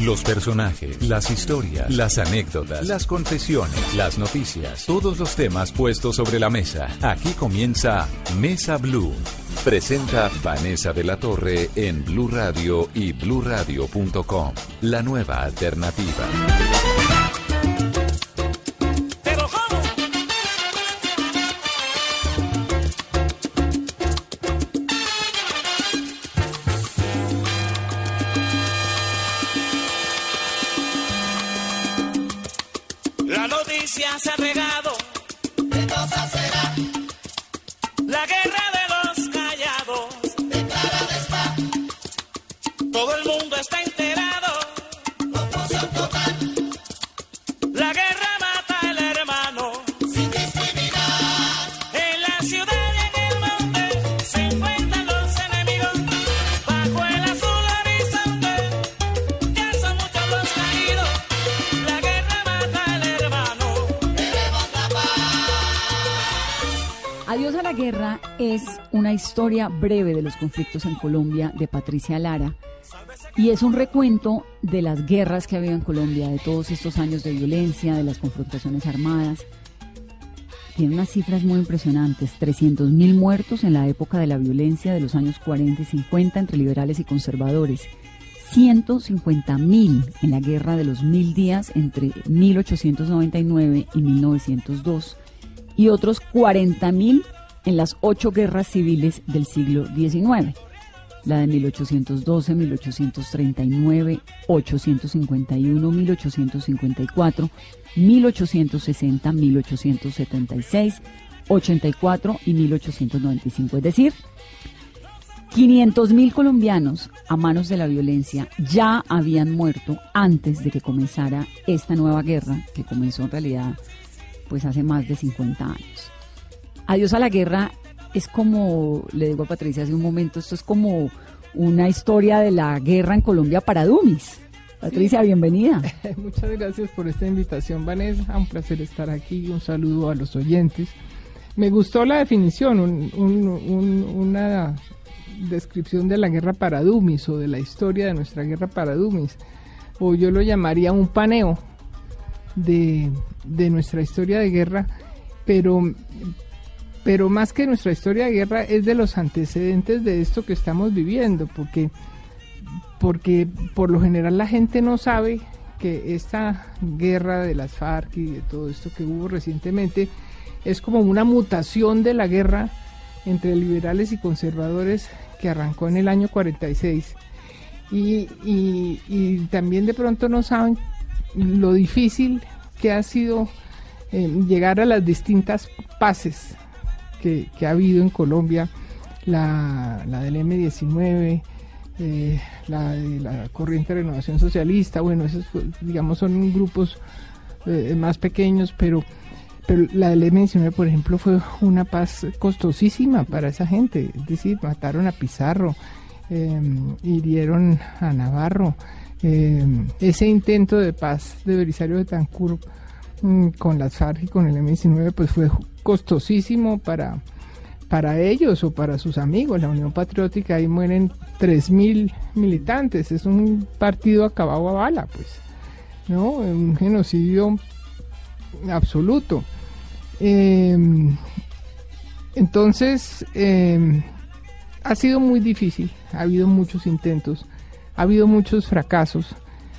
Los personajes, las historias, las anécdotas, las confesiones, las noticias, todos los temas puestos sobre la mesa. Aquí comienza Mesa Blue. Presenta Vanessa de la Torre en Blue Radio y bluradio.com. La nueva alternativa. Historia breve de los conflictos en Colombia de Patricia Lara y es un recuento de las guerras que ha habido en Colombia, de todos estos años de violencia, de las confrontaciones armadas. Tiene unas cifras muy impresionantes, 300.000 muertos en la época de la violencia de los años 40 y 50 entre liberales y conservadores, 150.000 en la guerra de los mil días entre 1899 y 1902 y otros 40.000 en las ocho guerras civiles del siglo XIX. La de 1812, 1839, 851, 1854, 1860, 1876, 84 y 1895. Es decir, 500.000 colombianos a manos de la violencia ya habían muerto antes de que comenzara esta nueva guerra, que comenzó en realidad pues hace más de 50 años. Adiós a la guerra es como, le digo a Patricia hace un momento, esto es como una historia de la guerra en Colombia para Dumis. Patricia, bienvenida. Muchas gracias por esta invitación, Vanessa. Un placer estar aquí. Un saludo a los oyentes. Me gustó la definición, un- un- un- una descripción de la guerra para Dumis o de la historia de nuestra guerra para Dumis. O yo lo llamaría un paneo de, de nuestra historia de guerra, pero, pero más que nuestra historia de guerra es de los antecedentes de esto que estamos viviendo, porque porque por lo general la gente no sabe que esta guerra de las FARC y de todo esto que hubo recientemente es como una mutación de la guerra entre liberales y conservadores que arrancó en el año 46 y, y, y también de pronto no saben lo difícil que ha sido eh, llegar a las distintas paces que, ha habido en Colombia, la, del M19, eh, la de la corriente de renovación socialista, bueno, esos pues, digamos son grupos eh, más pequeños, pero, pero la del M19, por ejemplo, fue una paz costosísima para esa gente, es decir, mataron a Pizarro, hirieron a Navarro, eh, ese intento de paz de Belisario de Tancur con las FARC y con el M19, pues fue costosísimo para para ellos o para sus amigos, la Unión Patriótica, ahí mueren 3.000 militantes, es un partido acabado a bala, pues, ¿no? Un genocidio absoluto. Eh, entonces, eh, ha sido muy difícil, ha habido muchos intentos, ha habido muchos fracasos,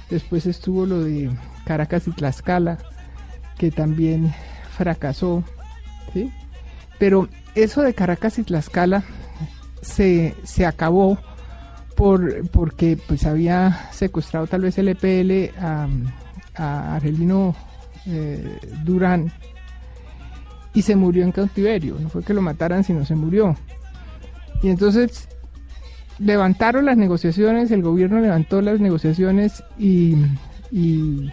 después estuvo lo de Caracas y Tlaxcala, que también fracasó, Pero eso de Caracas y Tlaxcala se, se acabó por, porque pues había secuestrado tal vez el EPL a, a Argelino eh, Durán y se murió en cautiverio. No fue que lo mataran, sino se murió. Y entonces levantaron las negociaciones, el gobierno levantó las negociaciones y, y,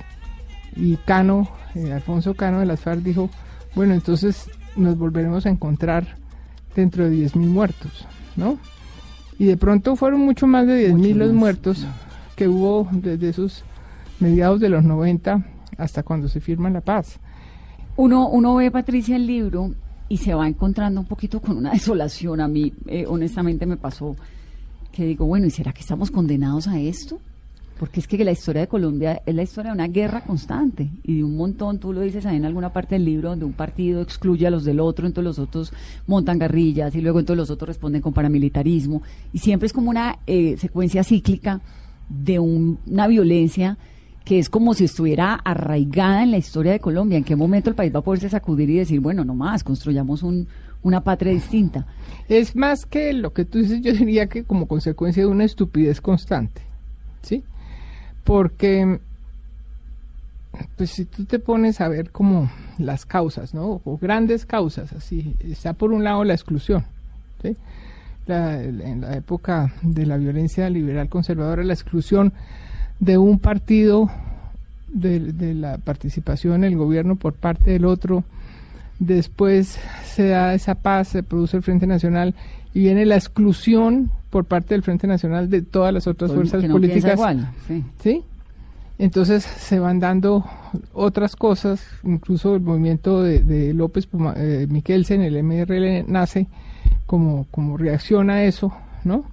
y Cano, eh, Alfonso Cano de las FARC dijo, bueno, entonces nos volveremos a encontrar dentro de 10.000 muertos, ¿no? Y de pronto fueron mucho más de 10.000 los muertos que hubo desde esos mediados de los 90 hasta cuando se firma la paz. Uno, uno ve, Patricia, el libro y se va encontrando un poquito con una desolación. A mí, eh, honestamente, me pasó que digo, bueno, ¿y será que estamos condenados a esto? Porque es que la historia de Colombia es la historia de una guerra constante y de un montón, tú lo dices ahí en alguna parte del libro, donde un partido excluye a los del otro, entonces los otros montan guerrillas y luego entonces los otros responden con paramilitarismo. Y siempre es como una eh, secuencia cíclica de una violencia que es como si estuviera arraigada en la historia de Colombia. ¿En qué momento el país va a poderse sacudir y decir, bueno, no más, construyamos un, una patria distinta? Es más que lo que tú dices, yo diría que como consecuencia de una estupidez constante, ¿sí? Porque, pues si tú te pones a ver como las causas, ¿no? O grandes causas, así, está por un lado la exclusión, ¿sí? en la época de la violencia liberal conservadora, la exclusión de un partido de, la participación en el gobierno por parte del otro. Después se da esa paz, se produce el Frente Nacional y viene la exclusión por parte del Frente Nacional de todas las otras fuerzas políticas. sí. Entonces se van dando otras cosas, incluso el movimiento de, López eh, Miquelsen, el MRL, nace como, como reacción a eso, ¿no?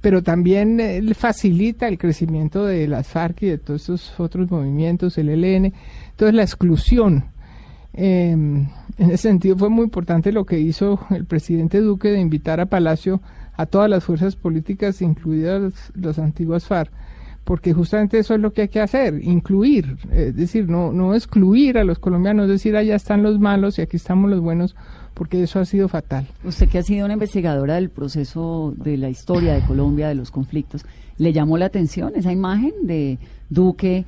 Pero también facilita el crecimiento de las FARC y de todos estos otros movimientos, el ELN. Entonces la exclusión, em, en ese sentido fue muy importante lo que hizo el presidente Duque de invitar a Palacio a todas las fuerzas políticas, incluidas las antiguas FARC, porque justamente eso es lo que hay que hacer, incluir, es decir, no, no excluir a los colombianos, decir, allá están los malos y aquí estamos los buenos, porque eso ha sido fatal. Usted que ha sido una investigadora del proceso de la historia de Colombia, de los conflictos, ¿le llamó la atención esa imagen de Duque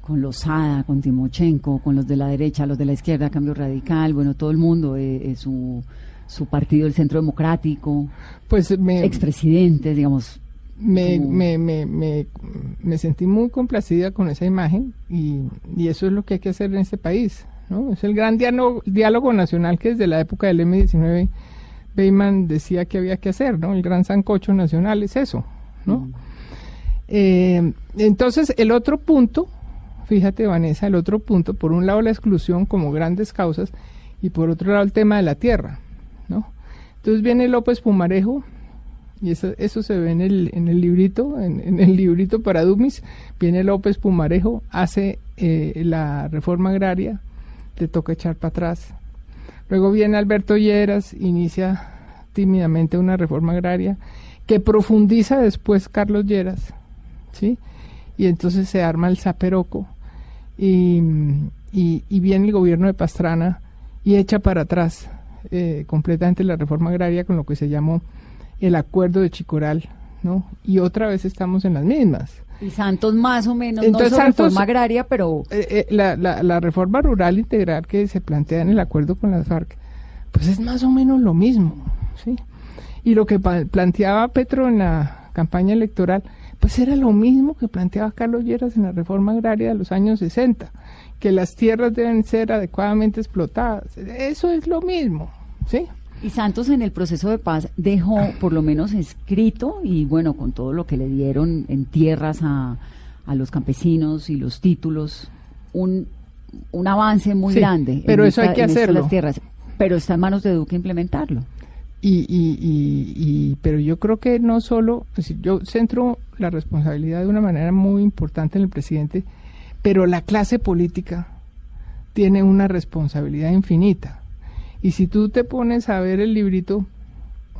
con los Sada, con Timochenko, con los de la derecha, los de la izquierda, Cambio Radical, bueno, todo el mundo, eh, eh, su, su partido, el Centro Democrático, pues me, expresidentes, digamos, me, me, me, me, sentí muy complacida con esa imagen y, y, eso es lo que hay que hacer en este país. ¿no? Es el gran diálogo, diálogo nacional que desde la época del M19 Beyman decía que había que hacer, ¿no? El gran sancocho nacional es eso, ¿no? Mm. Eh, entonces, el otro punto, fíjate Vanessa, el otro punto, por un lado la exclusión como grandes causas y por otro lado el tema de la tierra, ¿no? Entonces viene López Pumarejo y eso, se ve en el, en el librito, en, el librito para Dumis, viene López Pumarejo, hace eh, la reforma agraria, te toca echar para atrás. Luego viene Alberto Lleras, inicia tímidamente una reforma agraria que profundiza después Carlos Lleras, ¿sí? Y entonces se arma el zaperoco y, y, viene el gobierno de Pastrana y echa para atrás eh, completamente la reforma agraria con lo que se llamó el acuerdo de Chicoral, ¿no? Y otra vez estamos en las mismas. Y Santos más o menos, Entonces, no reforma agraria, pero... Eh, eh, la, la, reforma rural integral que se plantea en el acuerdo con las FARC, pues es más o menos lo mismo, ¿sí? Y lo que planteaba Petro en la campaña electoral, pues era lo mismo que planteaba Carlos Lleras en la reforma agraria de los años 60, que las tierras deben ser adecuadamente explotadas. Eso es lo mismo, ¿sí? Y Santos en el proceso de paz dejó por lo menos escrito y bueno, con todo lo que le dieron en tierras a, a los campesinos y los títulos, un, un avance muy grande. Pero eso hay que hacerlo. Las tierras, pero está en manos de Duque implementarlo. Y, y, y, pero yo creo que no solo, yo centro la responsabilidad de una manera muy importante en el presidente, pero la clase política tiene una responsabilidad infinita y si tú te pones a ver el librito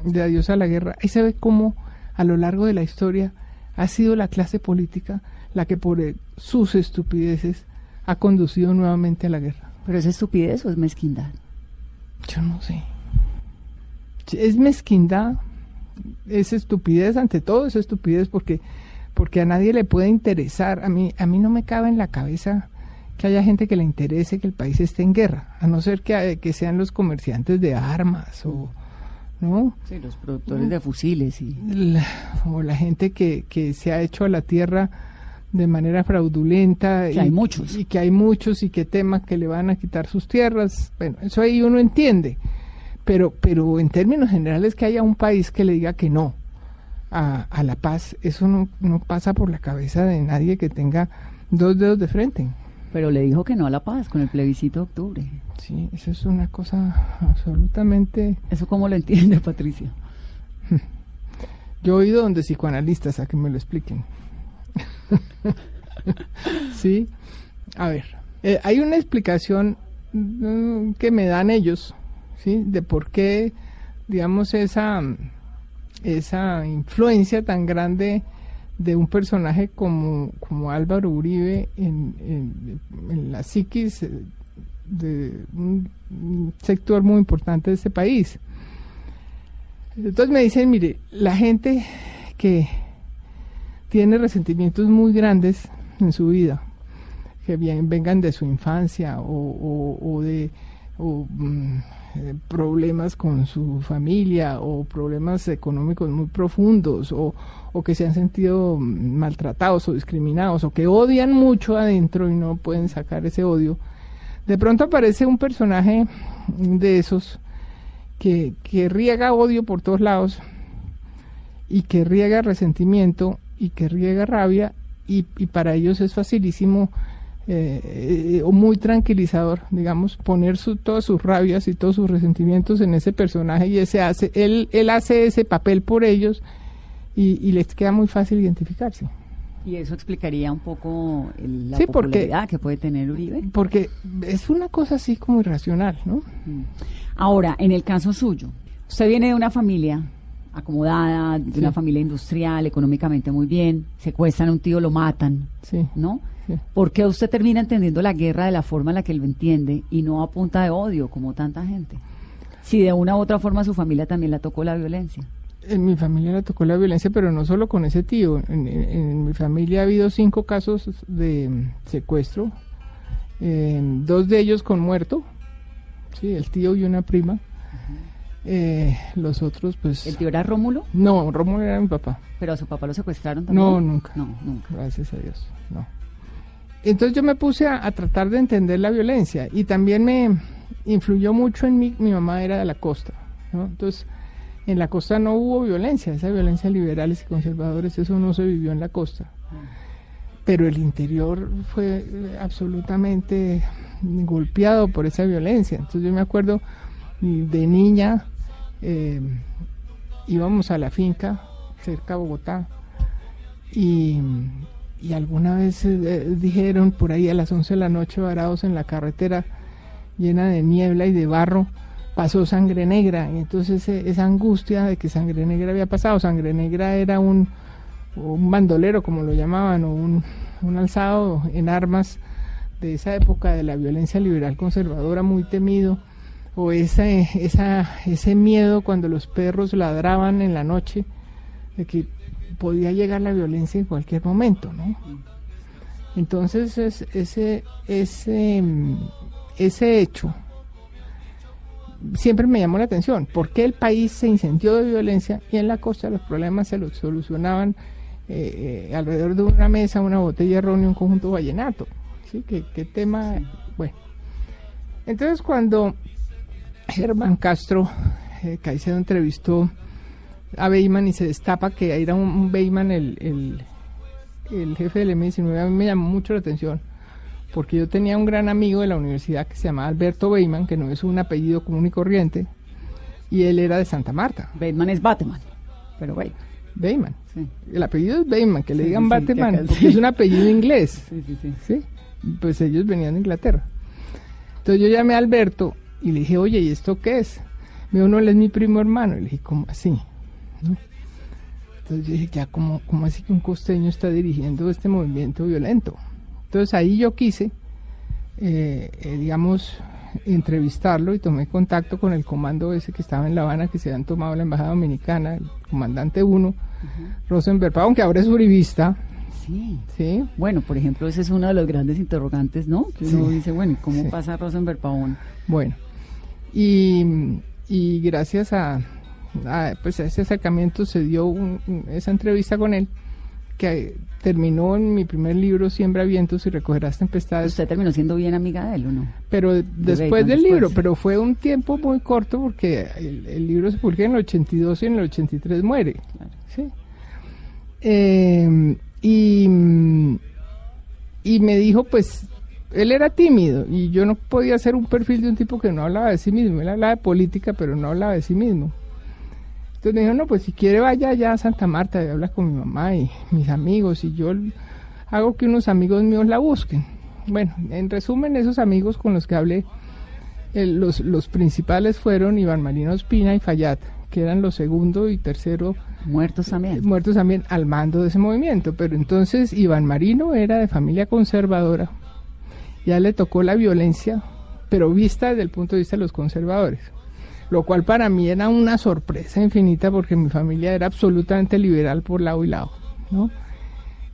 de Adiós a la Guerra, ahí se ve cómo a lo largo de la historia ha sido la clase política la que por eh, sus estupideces ha conducido nuevamente a la guerra. ¿Pero es estupidez o es mezquindad? Yo no sé. Es mezquindad, es estupidez, ante todo es estupidez porque, porque a nadie le puede interesar. A mí, a mí no me cabe en la cabeza que haya gente que le interese que el país esté en guerra, a no ser que, que sean los comerciantes de armas o... ¿no? Sí, los productores de fusiles y... o la gente que, que se ha hecho a la tierra de manera fraudulenta. Que hay muchos. Y que hay muchos y que teman que le van a quitar sus tierras. Bueno, eso ahí uno entiende. Pero, pero en términos generales que haya un país que le diga que no a, a la paz, eso no, no pasa por la cabeza de nadie que tenga dos dedos de frente. Pero le dijo que no a la paz con el plebiscito de octubre. Sí, eso es una cosa absolutamente... ¿Eso cómo lo entiende, Patricia? Yo he ido donde psicoanalistas a que me lo expliquen. sí, a ver, eh, hay una explicación mm, que me dan ellos, ¿sí? De por qué, digamos, esa, esa influencia tan grande de un personaje como, como Álvaro Uribe en, en, la psiquis de un, sector muy importante de este país. Entonces me dicen, mire, la gente que tiene resentimientos muy grandes en su vida, que bien, vengan de su infancia o, de mm, eh, problemas con su familia o problemas económicos muy profundos o, o que se han sentido maltratados o discriminados o que odian mucho adentro y no pueden sacar ese odio, de pronto aparece un personaje de esos que, que riega odio por todos lados y que riega resentimiento y que riega rabia y, y para ellos es facilísimo eh, o muy tranquilizador, digamos, poner su, todas sus rabias y todos sus resentimientos en ese personaje y ese hace, él, él hace ese papel por ellos y, les queda muy fácil identificarse. ¿Y eso explicaría un poco la popularidad que puede tener Uribe? Porque es una cosa así como irracional, ¿no? Mm. Ahora, en el caso suyo, usted viene de una familia acomodada, de una familia industrial, económicamente muy bien, secuestran a un tío, lo matan, sí. ¿no? ¿Por qué usted termina entendiendo la guerra de la forma en la que él lo entiende y no a punta de odio como tanta gente? Si de una u otra forma su familia también la tocó la violencia en mi familia le tocó la violencia, pero no solo con ese tío. En, mi familia ha habido cinco casos de secuestro, dos de ellos con muerto, sí, el tío y una prima. Eh, los otros, pues. ¿El tío era Rómulo? No, Rómulo era mi papá. ¿Pero a su papá lo secuestraron también? No, nunca. No, nunca. Gracias a Dios, no. Entonces yo me puse a, tratar de entender la violencia y también me influyó mucho en mí. Mi mamá era de la costa, ¿no? Entonces en la costa no hubo violencia, esa violencia liberales y conservadores, eso no se vivió en la costa. Pero el interior fue absolutamente golpeado por esa violencia. Entonces yo me acuerdo de niña, eh, íbamos a la finca cerca de Bogotá y, alguna vez eh, dijeron por ahí a las 11 de la noche varados en la carretera llena de niebla y de barro, pasó Sangre Negra. Y entonces eh, esa angustia de que Sangre Negra había pasado, Sangre Negra era un, un bandolero, como lo llamaban, o un, un alzado en armas de esa época de la violencia liberal conservadora muy temido, o esa, esa, ese miedo cuando los perros ladraban en la noche, de que podía llegar la violencia en cualquier momento, ¿no? Entonces ese, ese, ese hecho siempre me llamó la atención. ¿Por qué el país se incendió de violencia y en la costa los problemas se los solucionaban eh, eh, alrededor de una mesa, una botella de ron y un conjunto vallenato? ¿Sí? ¿Qué, tema? Bueno. Entonces cuando Germán Castro eh, Caicedo entrevistó a Beyman y se destapa que era un, un Beyman el, el, el jefe del M19, a mí me llamó mucho la atención porque yo tenía un gran amigo de la universidad que se llamaba Alberto Beyman, que no es un apellido común y corriente, y él era de Santa Marta. Beyman es Bateman, pero Beyman. Beyman. Sí. El apellido es Beyman, que le digan Bateman, porque es un apellido inglés. Sí, sí, sí, sí. Pues ellos venían de Inglaterra. Entonces yo llamé a Alberto y le dije, oye, ¿y esto qué es? Me dijo, no, él es mi primo hermano. Y le dije, ¿cómo así? Entonces yo dije, ya, ¿cómo, ¿cómo así que un costeño está dirigiendo este movimiento violento? Entonces ahí yo quise, eh, eh, digamos, entrevistarlo y tomé contacto con el comando ese que estaba en La Habana, que se habían tomado la Embajada Dominicana, el comandante 1, Rosenberg, aunque ahora es uribista. Sí. sí. Bueno, por ejemplo, ese es uno de los grandes interrogantes, ¿no? Que uno dice, bueno, ¿cómo pasa Rosenberg Pavón? Bueno, y, y gracias a, pues a ese acercamiento se dio esa entrevista con él que terminó en mi primer libro Siembra vientos y recogerás tempestades. ¿Usted terminó siendo bien amiga de él o no? Pero después del libro, pero fue un tiempo muy corto porque el, libro se publica en el 82 y en el 83 muere. ¿sí? Eh, y, y me dijo, pues, él era tímido y yo no podía hacer un perfil de un tipo que no hablaba de sí mismo. Él hablaba de política, pero no hablaba de sí mismo. Entonces me dijo, no, pues si quiere vaya allá a Santa Marta y habla con mi mamá y mis amigos y yo hago que unos amigos míos la busquen. Bueno, en resumen, esos amigos con los que hablé, los, los principales fueron Iván Marino Espina y Fayat, que eran los segundo y tercero muertos también. Muertos también al mando de ese movimiento. Pero entonces Iván Marino era de familia conservadora. Ya le tocó la violencia, pero vista desde el punto de vista de los conservadores. Lo cual para mí era una sorpresa infinita porque mi familia era absolutamente liberal por lado y lado, ¿no?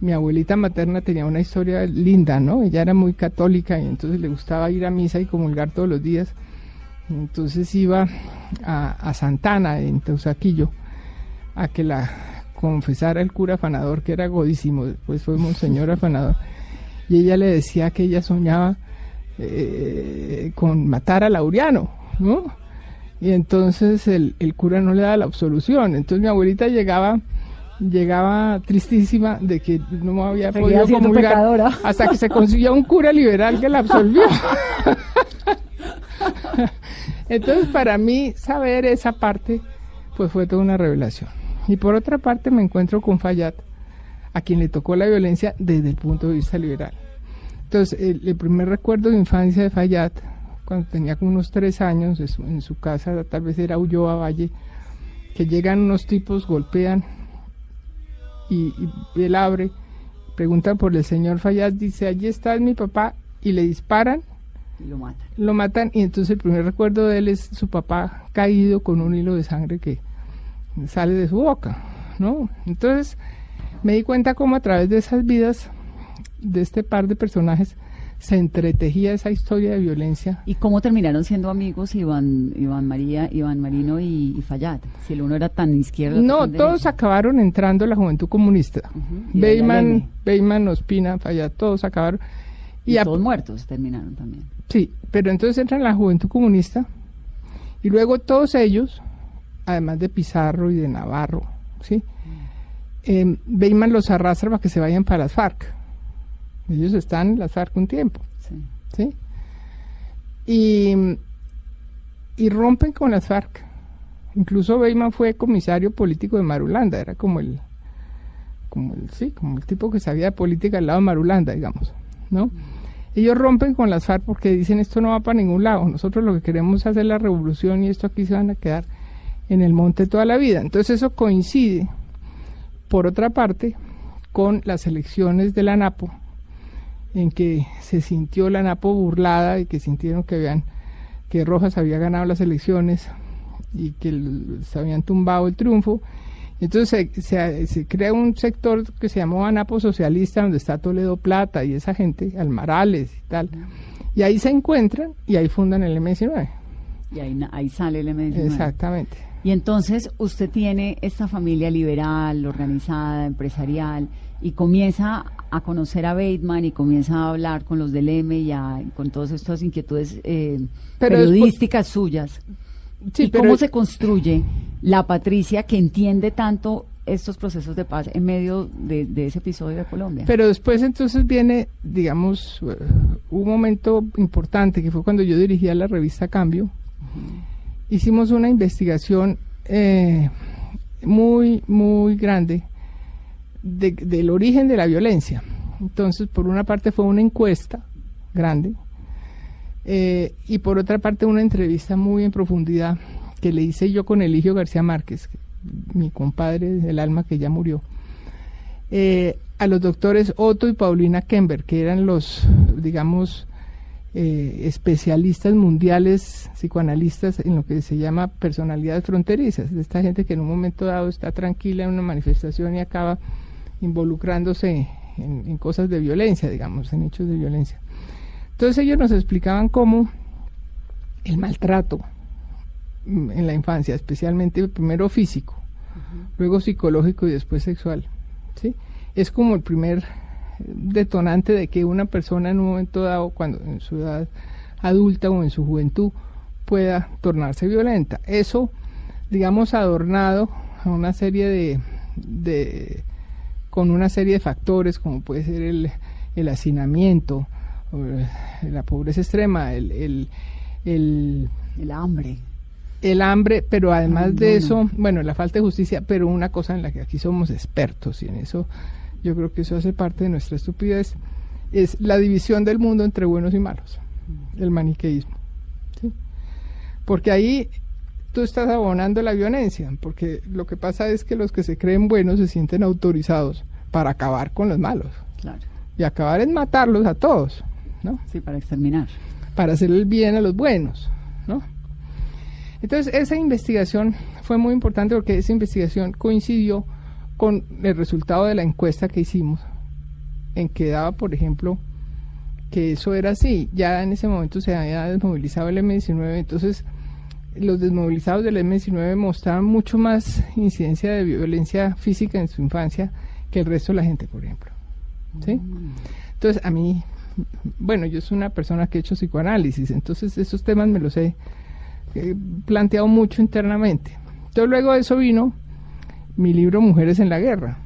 Mi abuelita materna tenía una historia linda, ¿no? Ella era muy católica y entonces le gustaba ir a misa y comulgar todos los días. Entonces iba a, Santana, en Teusaquillo, a que la confesara el cura afanador, que era godísimo, después fue monseñor afanador. Y ella le decía que ella soñaba eh, con matar a Lauriano, ¿no? Y entonces el, el cura no le daba la absolución. Entonces mi abuelita llegaba llegaba tristísima de que no había podido comulgar hasta que se consiguió un cura liberal que la absolvió. Entonces, para mí, saber esa parte, pues fue toda una revelación. Y por otra parte, me encuentro con Fayad, a quien le tocó la violencia desde el punto de vista liberal. Entonces, el, primer recuerdo de infancia de Fayad, cuando tenía como unos tres años, en su casa, tal vez era Ulloa Valle, que llegan unos tipos, golpean, y, y él abre, preguntan por el señor Fayad, dice, allí está mi papá, y le disparan lo matan. Lo matan y entonces el primer recuerdo de él es su papá caído con un hilo de sangre que sale de su boca, ¿no? Entonces me di cuenta cómo a través de esas vidas de este par de personajes se entretejía esa historia de violencia. ¿Y cómo terminaron siendo amigos Iván, Iván María, Iván Marino y, Fallat? Si el uno era tan izquierdo. No, todos acabaron entrando a la juventud comunista. Uh Ospina, Fallat, todos acabaron. Y, todos muertos terminaron también. Sí, pero entonces entra en la Juventud Comunista y luego todos ellos, además de Pizarro y de Navarro, ¿sí? Eh, los arrastra para que se vayan para las FARC. Ellos están en las FARC un tiempo. Sí. Y, y rompen con las FARC. Incluso Beyman fue comisario político de Marulanda, era como el, como el, sí, como el tipo que sabía de política al lado de Marulanda, digamos, ¿no? Ellos rompen con las FARC porque dicen esto no va para ningún lado. Nosotros lo que queremos es hacer la revolución y esto aquí se van a quedar en el monte toda la vida. Entonces eso coincide, por otra parte, con las elecciones de la NAPO, en que se sintió la NAPO burlada y que sintieron que vean que Rojas había ganado las elecciones y que se habían tumbado el triunfo entonces se, crea un sector que se llamó Anapo Socialista, donde está Toledo Plata y esa gente, Almarales y tal. Y ahí se encuentran y ahí fundan el M19. Y ahí, sale el M19. Exactamente. Y entonces usted tiene esta familia liberal, organizada, empresarial, y comienza a conocer a Bateman y comienza a hablar con los del M y con todas estas inquietudes eh, periodísticas suyas. ¿Y cómo se construye la Patricia que entiende tanto estos procesos de paz en medio de, ese episodio de Colombia? Pero después entonces viene, digamos, uh, un momento importante que fue cuando yo dirigía la revista Cambio. Hicimos una investigación eh, muy, muy grande del origen de la violencia. Entonces, por una parte fue una encuesta grande eh, y por otra parte, una entrevista muy en profundidad que le hice yo con Eligio García Márquez, mi compadre del alma que ya murió, eh, a los doctores Otto y Paulina Kember, que eran los, digamos, eh, especialistas mundiales, psicoanalistas en lo que se llama personalidades fronterizas, de esta gente que en un momento dado está tranquila en una manifestación y acaba involucrándose en cosas de violencia, digamos, en hechos de violencia. Entonces ellos nos explicaban cómo el maltrato en la infancia, especialmente primero físico, luego psicológico y después sexual, ¿sí? es como el primer detonante de que una persona en un momento dado, cuando en su edad adulta o en su juventud, pueda tornarse violenta. Eso, digamos, adornado a una serie de, de con una serie de factores como puede ser el, el hacinamiento, la pobreza extrema, el, el, el, hambre. El hambre, pero además de eso, bueno, la falta de justicia, pero una cosa en la que aquí somos expertos y en eso yo creo que eso hace parte de nuestra estupidez, es la división del mundo entre buenos y malos, el maniqueísmo. ¿sí? Porque ahí tú estás abonando la violencia, porque lo que pasa es que los que se creen buenos se sienten autorizados para acabar con los malos. Claro. Y acabar es matarlos a todos, ¿no? Sí, para exterminar. Para hacer el bien a los buenos, ¿no? Entonces, esa investigación fue muy importante porque esa investigación coincidió con el resultado de la encuesta que hicimos, en que daba, por ejemplo, que eso era así. Ya en ese momento se había desmovilizado el M19, entonces los desmovilizados del M19 mostraban mucho más incidencia de violencia física en su infancia que el resto de la gente, por ejemplo. ¿Sí? Entonces, a mí, bueno, yo soy una persona que he hecho psicoanálisis, entonces esos temas me los he eh, planteado mucho internamente. Entonces, luego de eso vino mi libro Mujeres en la Guerra.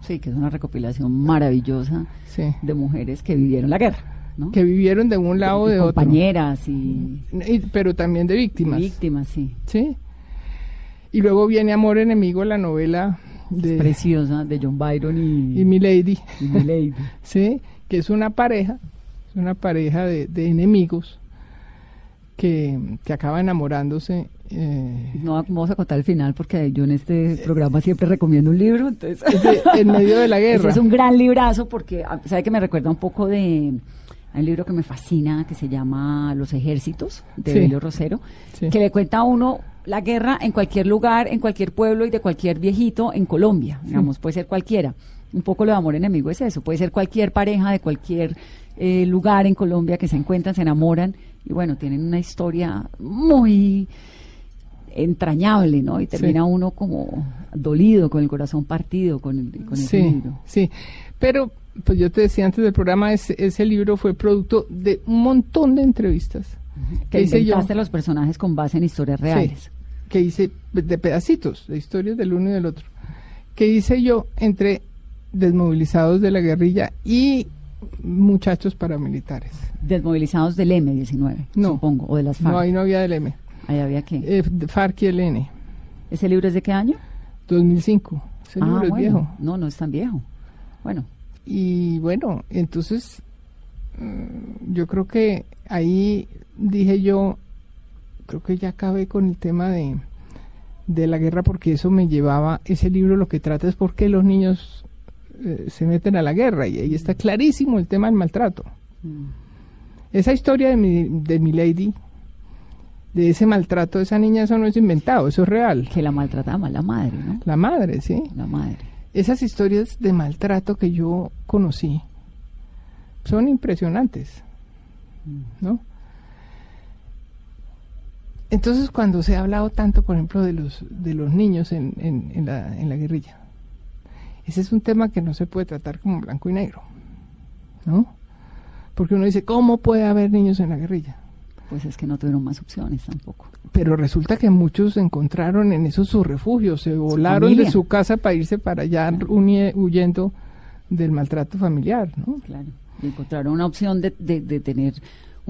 Sí, que es una recopilación maravillosa Sí. de mujeres que vivieron la guerra, ¿no? Que vivieron de un lado o de otro. compañeras y, Y- pero también de víctimas. víctimas, sí. ¿sí? Y luego viene Amor Enemigo, la novela de Preciosa, de John Byron y, y Milady, y Milady. ¿sí? Que es una pareja, es una pareja de, de enemigos que, que acaba enamorándose. eh, No vamos a contar el final porque yo en este programa siempre recomiendo un libro, entonces de- en medio de la ese guerra. es un gran librazo porque ah, sabe que me recuerda un poco de hay un libro que me fascina que se llama Los ejércitos de Sí. Belio Rosero, Sí. que le cuenta a uno la guerra en cualquier lugar, en cualquier pueblo y de cualquier viejito en Colombia, digamos, puede ser cualquiera. Un poco lo de amor enemigo es eso, puede ser cualquier pareja de cualquier eh, lugar en Colombia que se encuentran, se enamoran y bueno, tienen una historia muy entrañable, ¿no? Y termina uno como dolido, con el corazón partido con, el, con ese Sí, libro. sí. Pero, pues yo te decía antes del programa, ese, ese libro fue producto de un montón de entrevistas Que hice yo. inventaste los personajes con base en historias reales. Sí, que hice de pedacitos, de historias del uno y del otro, que hice yo entre desmovilizados de la guerrilla y muchachos paramilitares. Desmovilizados del M19, No. supongo, o de las FARC. No, ahí no había del M. Ahí había que. Eh, FARC y el N. ¿Ese libro es de qué año? 2005. Ese libro ah, es bueno. viejo. No, no es tan viejo. Bueno, Y bueno, entonces mm, yo creo que ahí dije yo, creo que ya acabé con el tema de, de la guerra porque eso me llevaba, ese libro lo que trata es por qué los niños eh, se meten a la guerra y ahí está clarísimo el tema del maltrato. Esa historia de mi, de mi lady, de ese maltrato de esa niña, eso no es inventado, eso es real. que la maltrataba la madre, ¿no? La madre, ¿sí? La madre. Esas historias de maltrato que yo conocí son impresionantes, ¿no? Entonces, cuando se ha hablado tanto, por ejemplo, de los, de los niños en, en, en la, en la guerrilla, ese es un tema que no se puede tratar como blanco y negro, ¿no? Porque uno dice, ¿cómo puede haber niños en la guerrilla? Pues es que no tuvieron más opciones tampoco. Pero resulta que muchos encontraron en esos sus refugios, se volaron de su casa para irse para allá huye- huyendo del maltrato familiar, ¿no? Claro. Y encontraron una opción de, de, de tener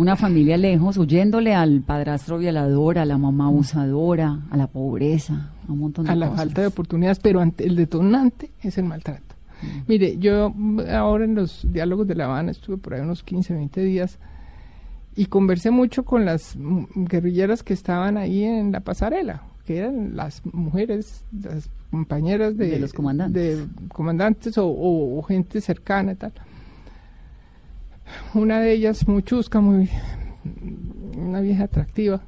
una familia lejos, huyéndole al padrastro violador, a la mamá abusadora, a la pobreza, a un montón de a la cosas. falta de oportunidades, pero ante el detonante es el maltrato. Mire, yo mm, ahora en los diálogos de La Habana estuve por ahí unos 15, 20 días y conversé mucho con las mm, guerrilleras que estaban ahí en la pasarela, que eran las mujeres, las compañeras de, De los comandantes. de comandantes o, o- o gente cercana y tal. Una de ellas, muy chusca, muy, una vieja atractiva,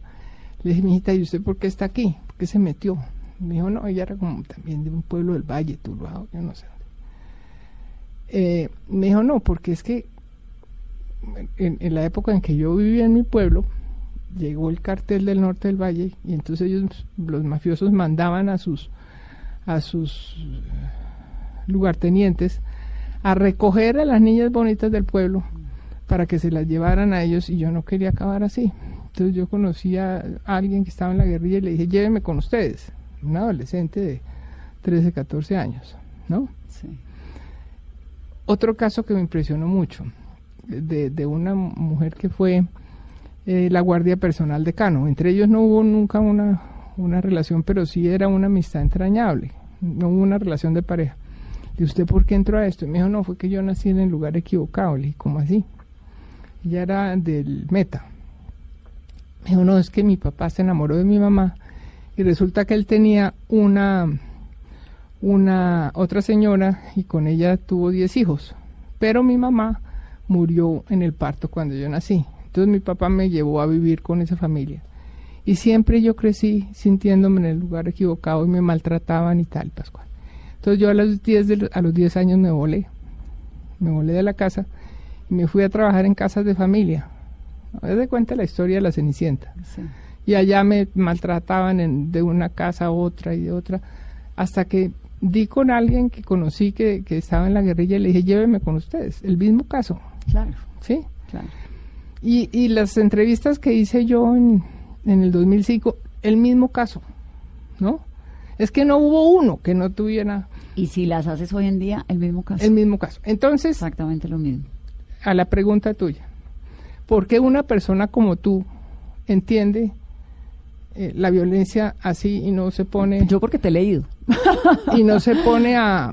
le dije, mijita, ¿y usted por qué está aquí? ¿Por qué se metió? Me dijo, no, ella era como también de un pueblo del Valle, Tuluá, yo no sé. Eh, me dijo, no, porque es que en, en la época en que yo vivía en mi pueblo, llegó el cartel del norte del Valle y entonces ellos, los mafiosos, mandaban a sus, a sus eh, lugartenientes a recoger a las niñas bonitas del pueblo para que se las llevaran a ellos y yo no quería acabar así. Entonces yo conocí a alguien que estaba en la guerrilla y le dije, lléveme con ustedes, un adolescente de 13, 14 años, ¿no? Sí. Otro caso que me impresionó mucho, de, de una mujer que fue eh, la guardia personal de Cano. Entre ellos no hubo nunca una, una relación, pero sí era una amistad entrañable, no hubo una relación de pareja. ¿de usted por qué entró a esto? Y me dijo, no, fue que yo nací en el lugar equivocado. Le dije, ¿cómo así? Ella era del Meta. Me dijo, no, es que mi papá se enamoró de mi mamá y resulta que él tenía una, una otra señora y con ella tuvo 10 hijos. Pero mi mamá murió en el parto cuando yo nací. Entonces mi papá me llevó a vivir con esa familia. Y siempre yo crecí sintiéndome en el lugar equivocado y me maltrataban y tal, Pascual. Entonces yo a los 10, a los 10 años me volé. Me volé de la casa me fui a trabajar en casas de familia. A de cuenta la historia de la Cenicienta. Y allá me maltrataban de una casa a otra y de otra, hasta que di con alguien que conocí que, que estaba en la guerrilla y le dije, lléveme con ustedes. El mismo caso. Claro. ¿Sí? Claro. Y, y las entrevistas que hice yo en, en el 2005, el mismo caso, ¿no? Es que no hubo uno que no tuviera... Y si las haces hoy en día, el mismo caso. El mismo caso. Entonces... Exactamente lo mismo. A la pregunta tuya. ¿Por qué una persona como tú entiende eh, la violencia así y no se pone... Yo porque te he leído. y no se pone a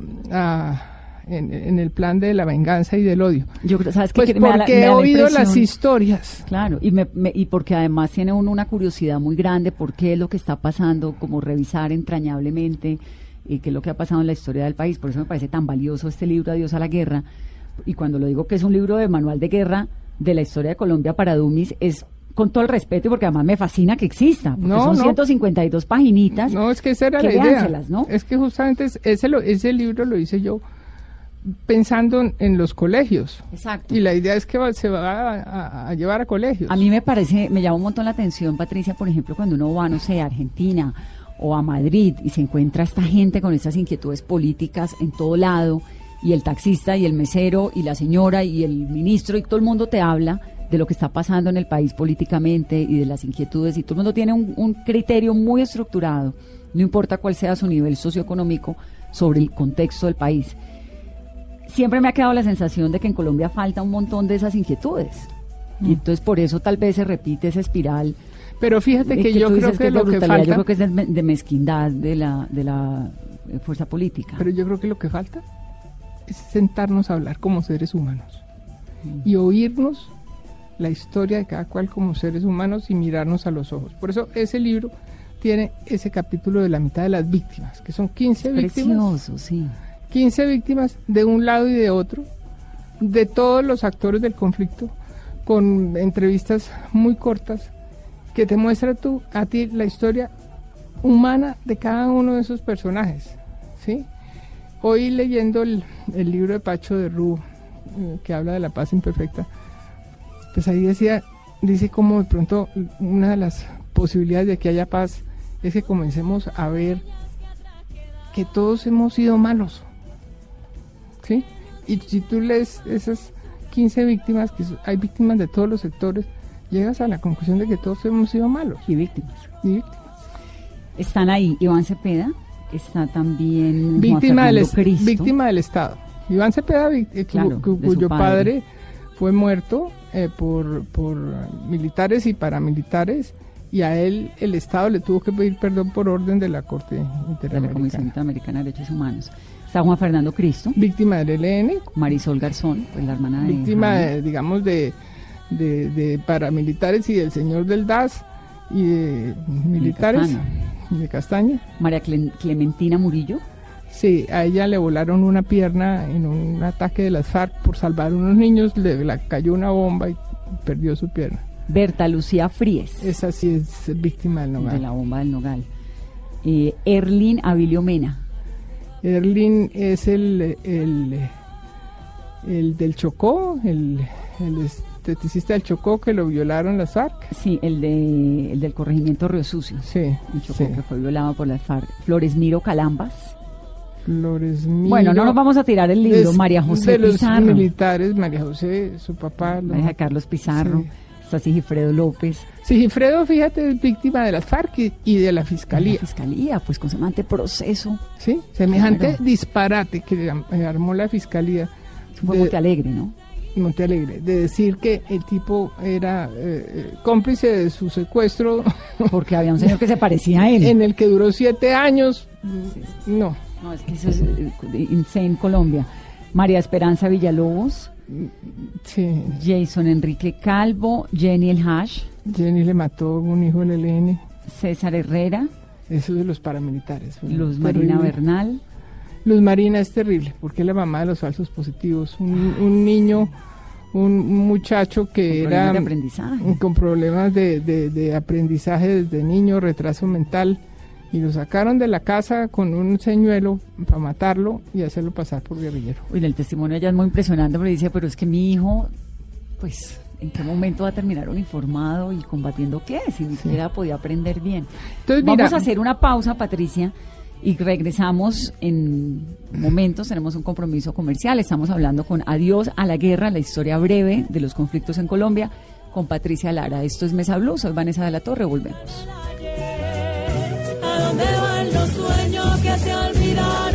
en, el plan de la venganza y del odio. Yo ¿sabes Pues porque he oído las historias. Claro, y, me, y porque además tiene uno una curiosidad muy grande por qué es lo que está pasando, como revisar entrañablemente y qué es lo que ha pasado en la historia del país. Por eso me parece tan valioso este libro, Adiós a la Guerra. Y cuando lo digo que es un libro de manual de guerra de la historia de Colombia para Dumis, es con todo el respeto y porque además me fascina que exista, porque no, son 152 paginitas. No, es que esa era la idea. ¿no? Es que justamente ese, lo, ese libro lo hice yo pensando en los colegios. Exacto. Y la idea es que se va a, llevar a colegios. A mí me parece, me llama un montón la atención, Patricia, por ejemplo, cuando uno va, no sé, a Argentina o a Madrid y se encuentra esta gente con estas inquietudes políticas en todo lado, y el taxista y el mesero y la señora y el ministro y todo el mundo te habla de lo que está pasando en el país políticamente y de las inquietudes y todo el mundo tiene un, un criterio muy estructurado, no importa cuál sea su nivel socioeconómico, sobre el contexto del país siempre me ha quedado la sensación de que en Colombia falta un montón de esas inquietudes. Y mm. entonces por eso tal vez se repite esa espiral. Pero fíjate que, yo creo que, lo que falta... Yo creo que es de, mezquindad de la, de la eh, fuerza política. Pero yo creo que lo que falta es sentarnos a hablar como seres humanos. Mm. Y oírnos la historia de cada cual como seres humanos y mirarnos a los ojos. Por eso ese libro tiene ese capítulo de la mitad de las víctimas, que son 15 víctimas. Precioso, sí 15 víctimas de un lado y de otro, de todos los actores del conflicto, con entrevistas muy cortas, que te muestra tú, a ti la historia humana de cada uno de esos personajes. ¿sí? Hoy leyendo el, libro de Pacho de Rú, eh, que habla de la paz imperfecta, pues ahí decía, dice como de pronto una de las posibilidades de que haya paz es que comencemos a ver que todos hemos sido malos y si tú lees esas 15 víctimas, que hay víctimas de todos los sectores, llegas a la conclusión de que todos hemos sido malos. Y víctimas. Están ahí Iván Cepeda, está también víctima, del, víctima del Estado. Iván Cepeda, eh, cuyo padre. fue muerto eh, por, por militares y paramilitares y a él el Estado le tuvo que pedir perdón por orden de la Corte Interamericana. De la Comisión Interamericana de Derechos Humanos. Está Juan Fernando Cristo. Víctima del ELN. Marisol Garzón, pues la hermana de... Víctima, digamos, de, de, paramilitares y del señor del DAS y de militares. De Castaña. María Clementina Murillo. Sí, a ella le volaron una pierna en un ataque de las FARC por salvar a unos niños, le la cayó una bomba y perdió su pierna. Berta Lucía Fríes. Esa sí es víctima del Nogal. De la bomba del Nogal. Eh, Erlin Avilio Mena. Erlin es el, el, el del Chocó, el, el esteticista del Chocó que lo violaron las FARC. Sí, el, de, el del corregimiento Río Sucio. Sí. El Chocó que fue violado por las FARC. Flores Miro Calambas. Flores Miro. Bueno, no nos vamos a tirar el libro. María José de Pizarro. los militares, María José, su papá. María Carlos Pizarro. Está Sigifredo López. Sigifredo, fíjate, es víctima de las FARC y de la Fiscalía. La Fiscalía, pues con semejante proceso. Sí, semejante disparate que armó la Fiscalía. Fue Monte Alegre, ¿no? Monte Alegre, de decir que el tipo era eh, eh, cómplice de su secuestro. Porque había un señor que se parecía a él. En el que duró siete años. No, No, es que eso es eh, Insane Colombia. María Esperanza Villalobos, Sí, Jason Enrique Calvo, Jenny El Hash, Jenny le mató un hijo del ELN. César Herrera, Eso de los paramilitares. Luz terrible. Marina Bernal, Luz Marina es terrible, porque es la mamá de los falsos positivos. Un, un niño, un muchacho que con era aprendizaje. con problemas de, de- de aprendizaje desde niño, retraso mental, y lo sacaron de la casa con un señuelo para matarlo y hacerlo pasar por guerrillero. Uy, el testimonio ya es muy impresionante, pero dice, pero es que mi hijo, pues, ¿en qué momento va a terminar uniformado y combatiendo qué? Si ni siquiera podía aprender bien. Entonces, Vamos mira, a hacer una pausa, Patricia, y regresamos en momentos. Tenemos un compromiso comercial. Estamos hablando con Adiós a la Guerra, la historia breve de los conflictos en Colombia, con Patricia Lara. Esto es Mesa Blue, soy Vanessa de la Torre, volvemos. ¿A dónde van los sueños que se olvidaron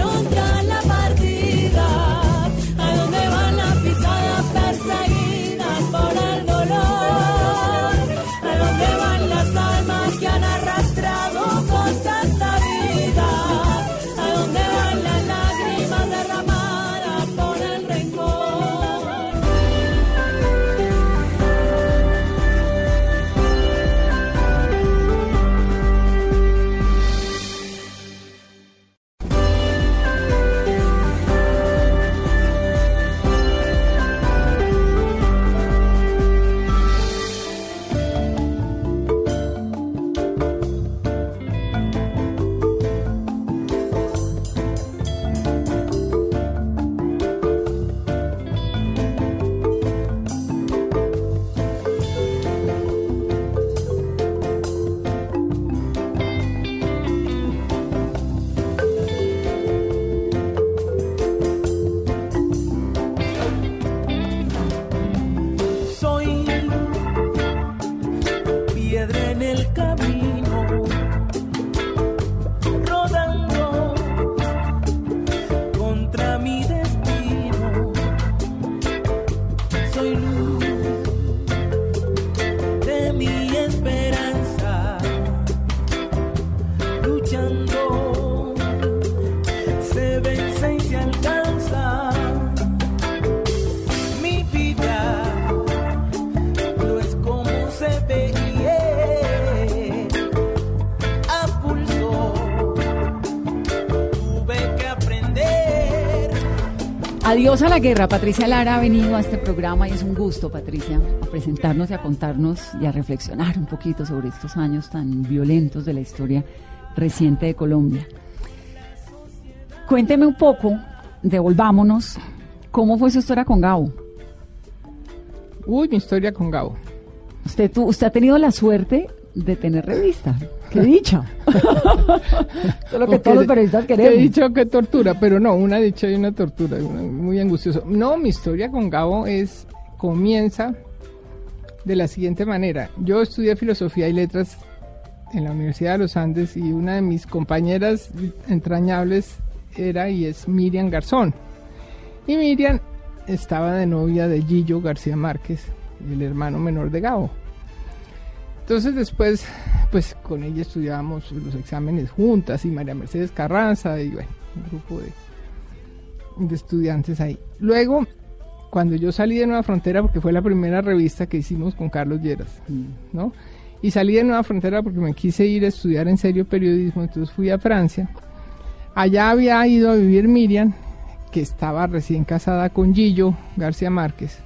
Adiós a la guerra. Patricia Lara ha venido a este programa y es un gusto, Patricia, a presentarnos y a contarnos y a reflexionar un poquito sobre estos años tan violentos de la historia reciente de Colombia. Cuénteme un poco, devolvámonos, ¿cómo fue su historia con Gabo? uy, mi historia con Gabo. Usted, tu- usted ha tenido la suerte de tener revista. ¡Qué dicha! Eso es lo que todos los periodistas queremos. dicho que tortura, pero no, una dicha y una tortura, una- muy angustioso. No, mi historia con Gabo es, comienza de la siguiente manera. Yo estudié filosofía y letras en la Universidad de los Andes y una de mis compañeras entrañables era y es Miriam Garzón. Y Miriam estaba de novia de Gillo García Márquez, el hermano menor de Gabo. Entonces después, pues con ella estudiábamos los exámenes juntas y María Mercedes Carranza y bueno, un grupo de, de estudiantes ahí. Luego, cuando yo salí de Nueva Frontera, porque fue la primera revista que hicimos con Carlos Lleras, ¿no? Y salí de Nueva Frontera porque me quise ir a estudiar en serio periodismo, entonces fui a Francia. Allá había ido a vivir Miriam, que estaba recién casada con Gillo García Márquez,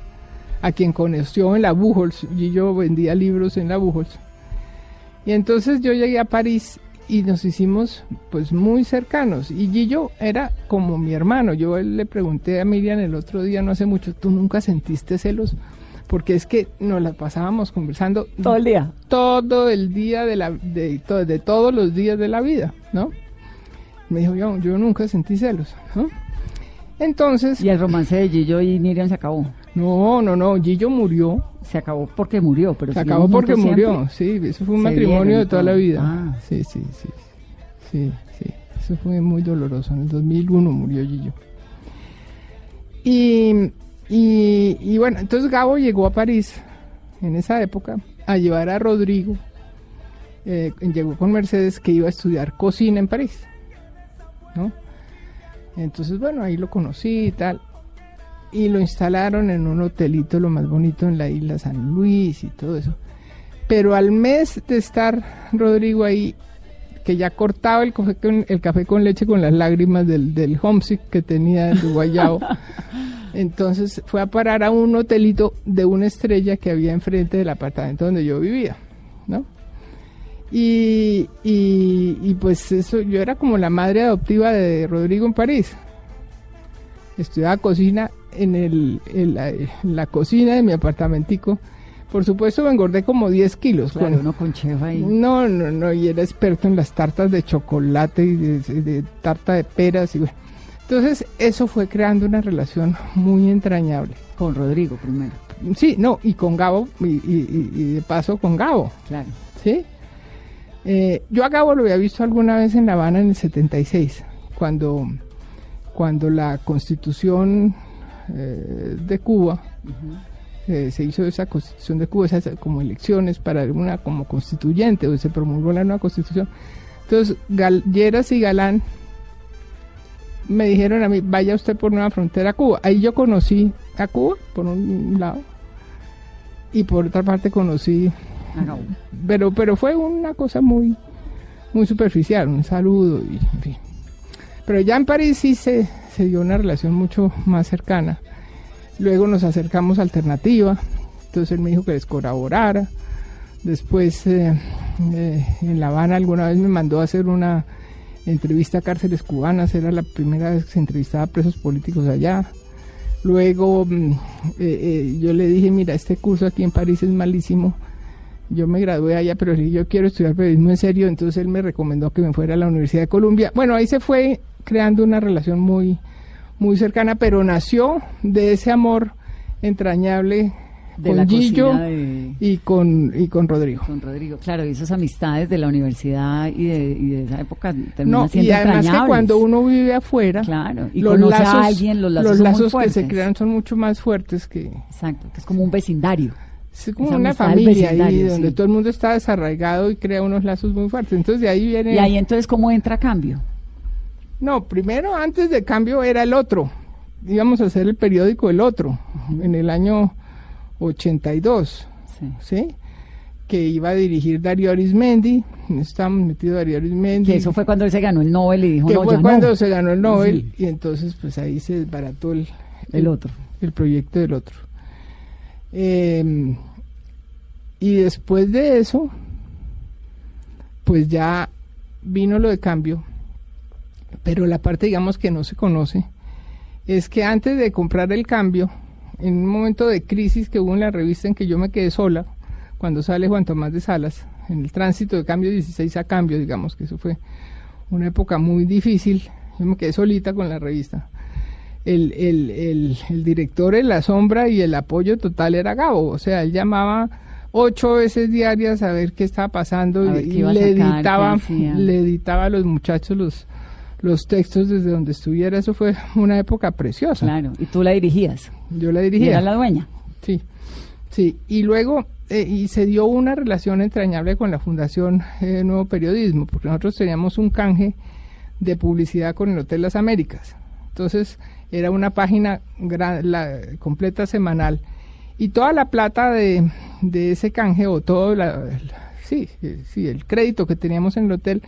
a quien conoció en la Buchholz. Gillo vendía libros en la Buchholz. Y entonces yo llegué a París y nos hicimos pues muy cercanos. Y Gillo era como mi hermano. Yo le pregunté a Miriam el otro día, no hace mucho, ¿tú nunca sentiste celos? Porque es que nos la pasábamos conversando Todo el día. todo el día de la de, de todos los días de la vida, ¿no? Me dijo, yo, yo nunca sentí celos, ¿no? Entonces, Y el romance de Gillo y Miriam se acabó. No, no, no, Gillo murió, Se acabó porque murió, pero se acabó porque murió, siempre. sí, eso fue un Se matrimonio de toda la vida. Ah. Sí, sí, sí, sí, sí, eso fue muy doloroso, en el 2001 murió Gillo. Y, y, y bueno, entonces Gabo llegó a París en esa época a llevar a Rodrigo, eh, llegó con Mercedes que iba a estudiar cocina en París, ¿no? Entonces, bueno, ahí lo conocí y tal. Y lo instalaron en un hotelito, lo más bonito en la isla San Luis y todo eso. Pero al mes de estar Rodrigo ahí, que ya cortaba el café con, el café con leche con las lágrimas del, del homesick que tenía en Guayao, entonces fue a parar a un hotelito de una estrella que había enfrente del apartamento donde yo vivía, ¿no? Y, y, y, pues eso, yo era como la madre adoptiva de Rodrigo en París. Estudiaba cocina en, el, en la, en la cocina de mi apartamentico. Por supuesto me engordé como 10 kilos. Claro, con- uno con chef ahí. no, no, no, y era experto en las tartas de chocolate y de, de tarta de peras y bueno. Entonces, eso fue creando una relación muy entrañable. Con Rodrigo primero, Sí, no, y con Gabo, y, y- y- y de paso con Gabo, claro. ¿sí? Eh, yo a Gabo lo había visto alguna vez en La Habana en el 76, cuando, cuando la constitución eh, de Cuba, eh, se hizo esa constitución de Cuba, esas como elecciones para una como constituyente, o se promulgó la nueva constitución. Entonces, Gal- Lleras y Galán me dijeron a mí, vaya usted por Nueva Frontera a Cuba. Ahí yo conocí a Cuba, por un lado, y por otra parte conocí no. pero pero fue una cosa muy muy superficial un saludo y en fin pero ya en París sí se, se dio una relación mucho más cercana luego nos acercamos a alternativa entonces él me dijo que les colaborara después eh, eh, en La Habana alguna vez me mandó a hacer una entrevista a cárceles cubanas era la primera vez que se entrevistaba a presos políticos allá Luego mm, eh, yo le dije, mira, este curso aquí en París es malísimo. Yo me gradué allá, pero dije, yo quiero estudiar periodismo en serio. Entonces él me recomendó que me fuera a la Universidad de Columbia. Bueno, ahí se fue creando una relación muy, muy cercana, pero nació de ese amor entrañable De con Gillo de, y con, y con Rodrigo. con Rodrigo. Claro, y esas amistades de la universidad y de, y de esa época terminan No, siendo y además que cuando uno vive afuera, Claro, y los lazos, a alguien, los lazos, son muy que se crean son mucho más fuertes que, Exacto, que es como un vecindario. Es como una familia ahí donde sí. todo el mundo está desarraigado y crea unos lazos muy fuertes. Entonces de ahí viene... Y ahí entonces, ¿cómo entra a cambio? No, primero antes de cambio era el otro. Íbamos a hacer el periódico El Otro en el año 82, Sí. ¿sí? Que iba a dirigir Darío Arismendi. Estábamos metidos Darío Arismendi. Que eso fue cuando él se ganó el Nobel y dijo, que no, fue ya cuando no. se ganó el Nobel y entonces pues ahí se desbarató el, El otro. el proyecto del otro. Eh, y después de eso, pues ya vino lo de cambio, pero la parte digamos que no se conoce es que antes de comprar el cambio, en un momento de crisis que hubo en la revista en que yo me quedé sola, cuando sale Juan Tomás de Salas, en el tránsito de cambio 16 a cambio, digamos que eso fue una época muy difícil, yo me quedé solita con la revista el, el, el, el director en la sombra y el apoyo total era Gabo. O sea, él llamaba ocho veces diarias a ver qué estaba pasando y a le editaba, le editaba a los muchachos los, los textos desde donde estuviera. Eso fue una época preciosa. Claro, y tú la dirigías. Yo la Y dirigía. era la dueña. Sí, sí. Y luego, eh, y se dio una relación entrañable con la Fundación eh, Nuevo Periodismo, porque nosotros teníamos un canje de publicidad con el Hotel Las Américas. Entonces, era una página gran- la, completa semanal. Y toda la plata de, de ese canje, o todo la, la- sí, sí, el crédito que teníamos en el hotel,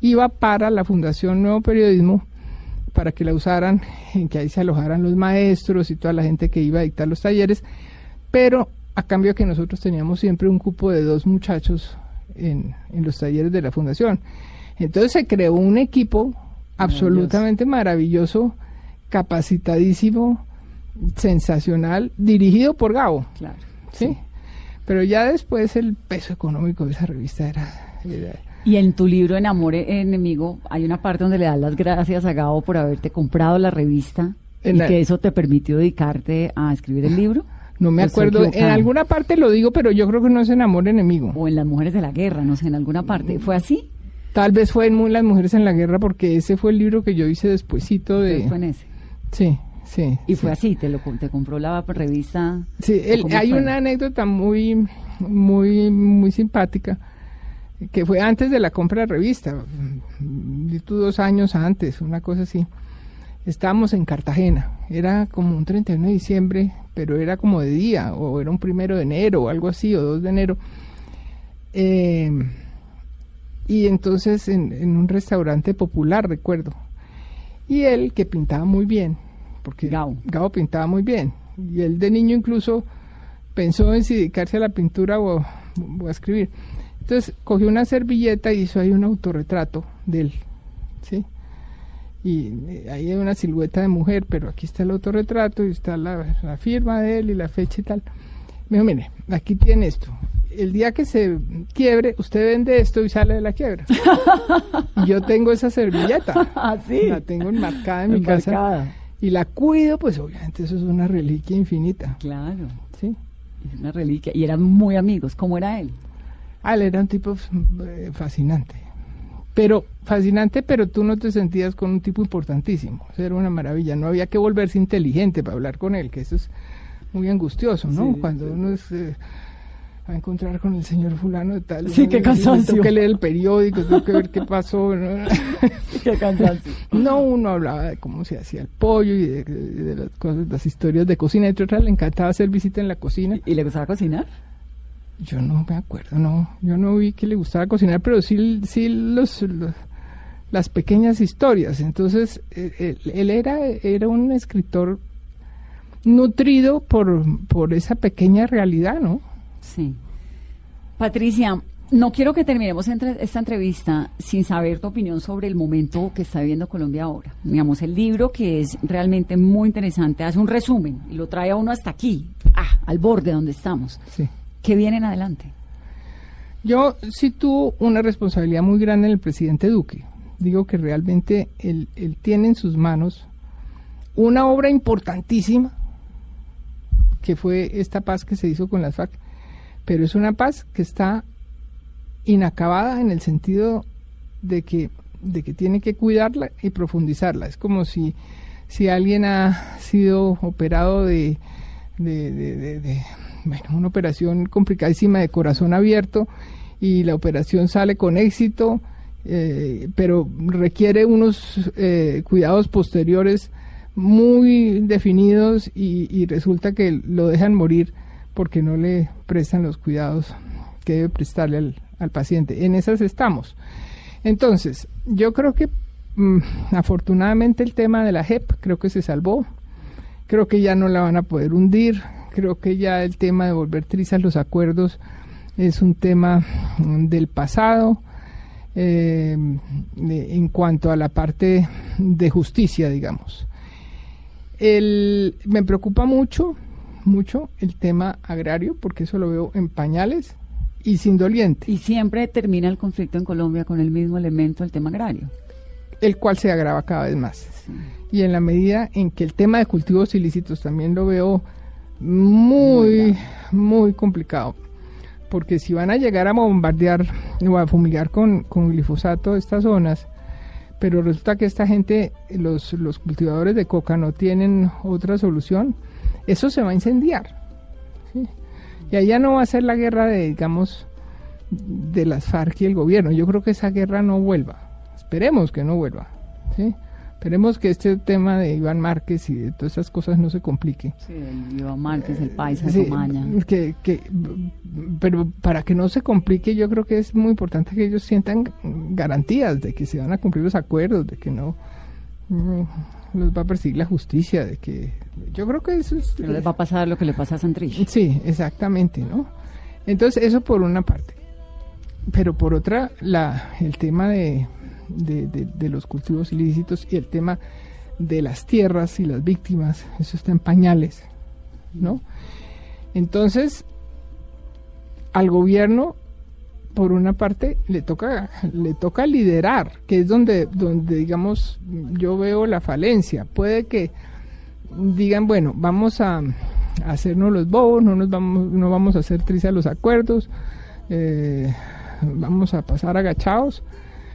iba para la Fundación Nuevo Periodismo para que la usaran, en que ahí se alojaran los maestros y toda la gente que iba a dictar los talleres, pero a cambio que nosotros teníamos siempre un cupo de dos muchachos en, en los talleres de la fundación. Entonces se creó un equipo absolutamente maravilloso, capacitadísimo, sensacional, dirigido por Gabo, Claro. ¿sí? Pero ya después el peso económico de esa revista era... era- Y en tu libro En Amor e- Enemigo hay una parte donde le das las gracias a Gabo por haberte comprado la revista En y la- que eso te permitió dedicarte a escribir el libro. no me ¿O estoy acuerdo, en alguna parte lo digo, pero yo creo que no es en Amor Enemigo. O en Las Mujeres de la Guerra, no sé, en alguna parte. ¿Fue así? Tal vez fue en Las Mujeres en la Guerra, porque ese fue el libro que yo hice despuesito de... Fue en ese. Sí, sí. Y sí. fue así, te lo te compró la revista. Sí, ¿O el- hay fue? una anécdota muy, muy, muy simpática que fue antes de la compra de revista, dos años antes, una cosa así. estábamos en Cartagena, era como un 31 de diciembre, pero era como de día, o era un primero de enero, o algo así, o 2 de enero. Eh, y entonces en, en, un restaurante popular, recuerdo. Y él, que pintaba muy bien, porque Gao. Gao pintaba muy bien, y él de niño incluso pensó en si dedicarse a la pintura o, o a escribir. Entonces cogió una servilleta y hizo ahí un autorretrato de él, ¿sí? y eh, ahí hay una silueta de mujer, pero aquí está el autorretrato y está la, firma de él y la fecha y tal. Me dijo, mire, aquí tiene esto. El día que se quiebre, usted vende esto y sale de la quiebra. y yo tengo esa servilleta. ¿Ah, La tengo enmarcada en mi casa. Y la cuido, pues obviamente eso es una reliquia infinita. Claro. Sí. Es una reliquia. Y eran muy amigos. ¿Cómo era él? Ah, él era un tipo eh, fascinante pero fascinante, pero tú no te sentías con un tipo importantísimo. Eso era una maravilla. No había que volverse inteligente para hablar con él, que eso es muy angustioso, ¿no? Cuando uno es eh, a encontrar con el señor fulano de tal. Sí, qué cansancio. Tengo que leer el periódico, tengo que ver qué pasó. ¿no? qué cansancio. No, uno hablaba de cómo se hacía el pollo y de, las cosas, las historias de cocina. Entre otras, le encantaba hacer visita en la cocina. ¿Y le gustaba cocinar? Yo no me acuerdo, no. Yo no vi que le gustaba cocinar, pero sí, sí los, las pequeñas historias. Entonces, eh, él, era, era un escritor nutrido por, por esa pequeña realidad, ¿no? Sí. Patricia, no quiero que terminemos esta entrevista sin saber tu opinión sobre el momento que está viviendo Colombia ahora. Digamos, el libro que es realmente muy interesante, hace un resumen y lo trae a uno hasta aquí, ah, al borde donde estamos. Sí que vienen adelante? Yo sí tuvo una responsabilidad muy grande en el presidente Duque. Digo que realmente él, tiene en sus manos una obra importantísima, que fue esta paz que se hizo con las FARC, pero es una paz que está inacabada en el sentido de que, de que tiene que cuidarla y profundizarla. Es como si, si alguien ha sido operado de, de bueno, una operación complicadísima de corazón abierto y la operación sale con éxito, eh, pero requiere unos eh, cuidados posteriores muy definidos y, resulta que lo dejan morir porque no le prestan los cuidados que debe prestarle al, paciente. En esas estamos. Entonces, yo creo que mm, afortunadamente el tema de la JEP creo que se salvó. Creo que ya no la van a poder hundir creo que ya el tema de volver trizas los acuerdos es un tema mm, del pasado eh, en cuanto a la parte de justicia, digamos. El, me preocupa mucho, mucho el tema agrario, porque eso lo veo en pañales y sin doliente. Y siempre termina el conflicto en Colombia con el mismo elemento, el tema agrario. El cual se agrava cada vez más. Y en la medida en que el tema de cultivos ilícitos también lo veo muy, muy complicado. Porque si van a llegar a bombardear o a fumigar con, con glifosato estas zonas, pero resulta que esta gente, los, los cultivadores de coca no tienen otra solución, eso se va a incendiar. Y allá no va a ser la guerra de, digamos, de las FARC y el gobierno. Yo creo que esa guerra no vuelva. Esperemos que no vuelva. ¿sí? Esperemos que este tema de Iván Márquez y de todas esas cosas no se complique. Sí, el Iván Márquez, el país, sí, que, que, pero para que no se complique, yo creo que es muy importante que ellos sientan garantías de que se van a cumplir los acuerdos, de que no, los va a perseguir la justicia, de que yo creo que eso es... No les va a pasar lo que le pasa a Santrich. Sí, exactamente, ¿no? Entonces, eso por una parte. Pero por otra, la, el tema de de, los cultivos ilícitos y el tema de las tierras y las víctimas, eso está en pañales, ¿no? Entonces, al gobierno, por una parte, le toca, le toca liderar, que es donde, donde, digamos, yo veo la falencia. Puede que digan, bueno, vamos a, hacernos los bobos, no nos vamos, no vamos a hacer trizas los acuerdos, eh, vamos a pasar agachados,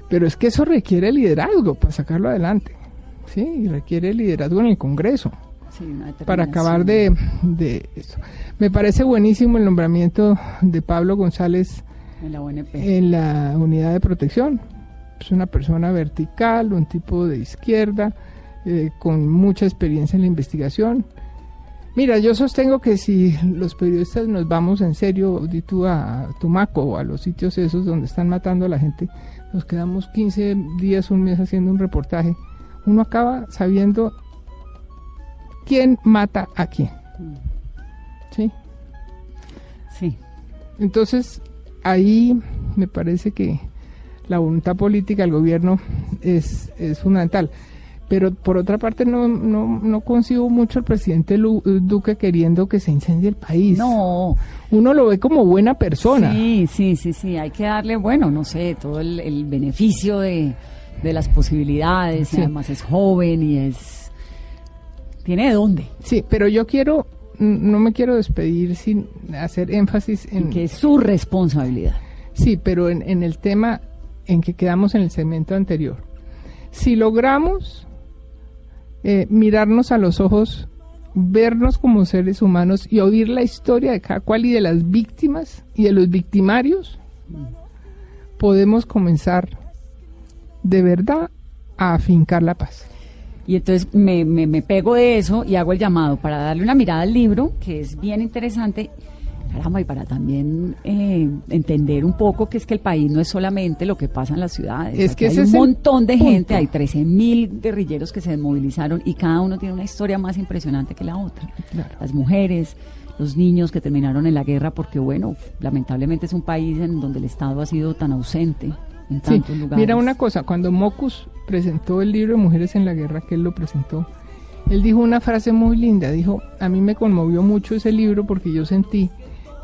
pero es que eso requiere liderazgo para sacarlo adelante. ¿sí? Y requiere liderazgo en el Congreso. para acabar de, de esto. Me parece buenísimo el nombramiento de Pablo González en la, en la unidad de protección. Es una persona vertical, un tipo de izquierda, eh, con mucha experiencia en la investigación. Mira, yo sostengo que si los periodistas nos vamos en serio, di tú a Tumaco o a los sitios esos donde están matando a la gente, nos quedamos 15 días, un mes haciendo un reportaje, uno acaba sabiendo quién mata a quién. ¿Sí? Sí. Entonces, ahí me parece que la voluntad política del gobierno es, es fundamental. Pero por otra parte no, no, no consigo mucho al presidente Lu- Duque queriendo que se incendie el país. No, Uno lo ve como buena persona. sí, sí, sí, sí, hay que darle, bueno, no sé, todo el, el beneficio de, de las posibilidades, Sí. y además es joven y es... Tiene de dónde, Sí, pero yo quiero, no me quiero despedir sin hacer énfasis en... que es su responsabilidad. Sí, pero en, en el tema en que quedamos en el segmento anterior. Si logramos eh, mirarnos a los ojos, vernos como seres humanos y oír la historia de cada cual y de las víctimas y de los victimarios, podemos comenzar de verdad a afincar la paz. Y entonces me, me, me pego de eso y hago el llamado para darle una mirada al libro, que es bien interesante, caramba, y para también eh, entender un poco que es que el país no es solamente lo que pasa en las ciudades. Es que hay un montón de gente, hay 13 mil guerrilleros que se desmovilizaron y cada uno tiene una historia más impresionante que la otra. Claro. Las mujeres, los niños que terminaron en la guerra, porque bueno, lamentablemente es un país en donde el Estado ha sido tan ausente en Sí, tantos lugares. mira una cosa, cuando Mocus presentó el libro de Mujeres en la Guerra, que él lo presentó, él dijo una frase muy linda, dijo, a mí me conmovió mucho ese libro porque yo sentí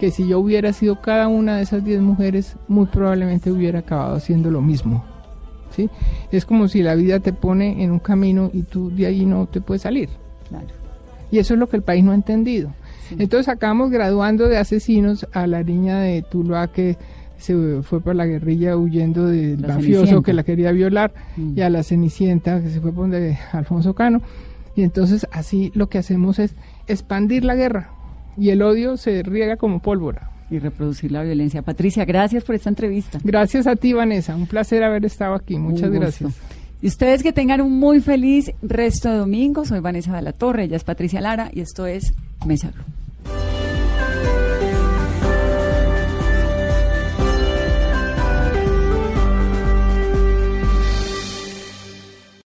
que si yo hubiera sido cada una de esas 10 mujeres, muy probablemente hubiera acabado haciendo lo mismo. ¿sí? Es como si la vida te pone en un camino y tú de ahí no te puedes salir. Claro. Y eso es lo que el país no ha entendido. Entonces acabamos graduando de asesinos a la niña de Tuluá que se fue por la guerrilla huyendo del mafioso que la quería violar Mm. y a la Cenicienta que se fue por donde Alfonso Cano. Y entonces así lo que hacemos es expandir la guerra y el odio se riega como pólvora. Y reproducir la violencia. Patricia, gracias por esta entrevista. Gracias a ti, Vanessa. Un placer haber estado aquí. Muchas gracias. Y ustedes que tengan un muy feliz resto de domingo. Soy Vanessa de la Torre, ella es Patricia Lara y esto es Mesa Blue.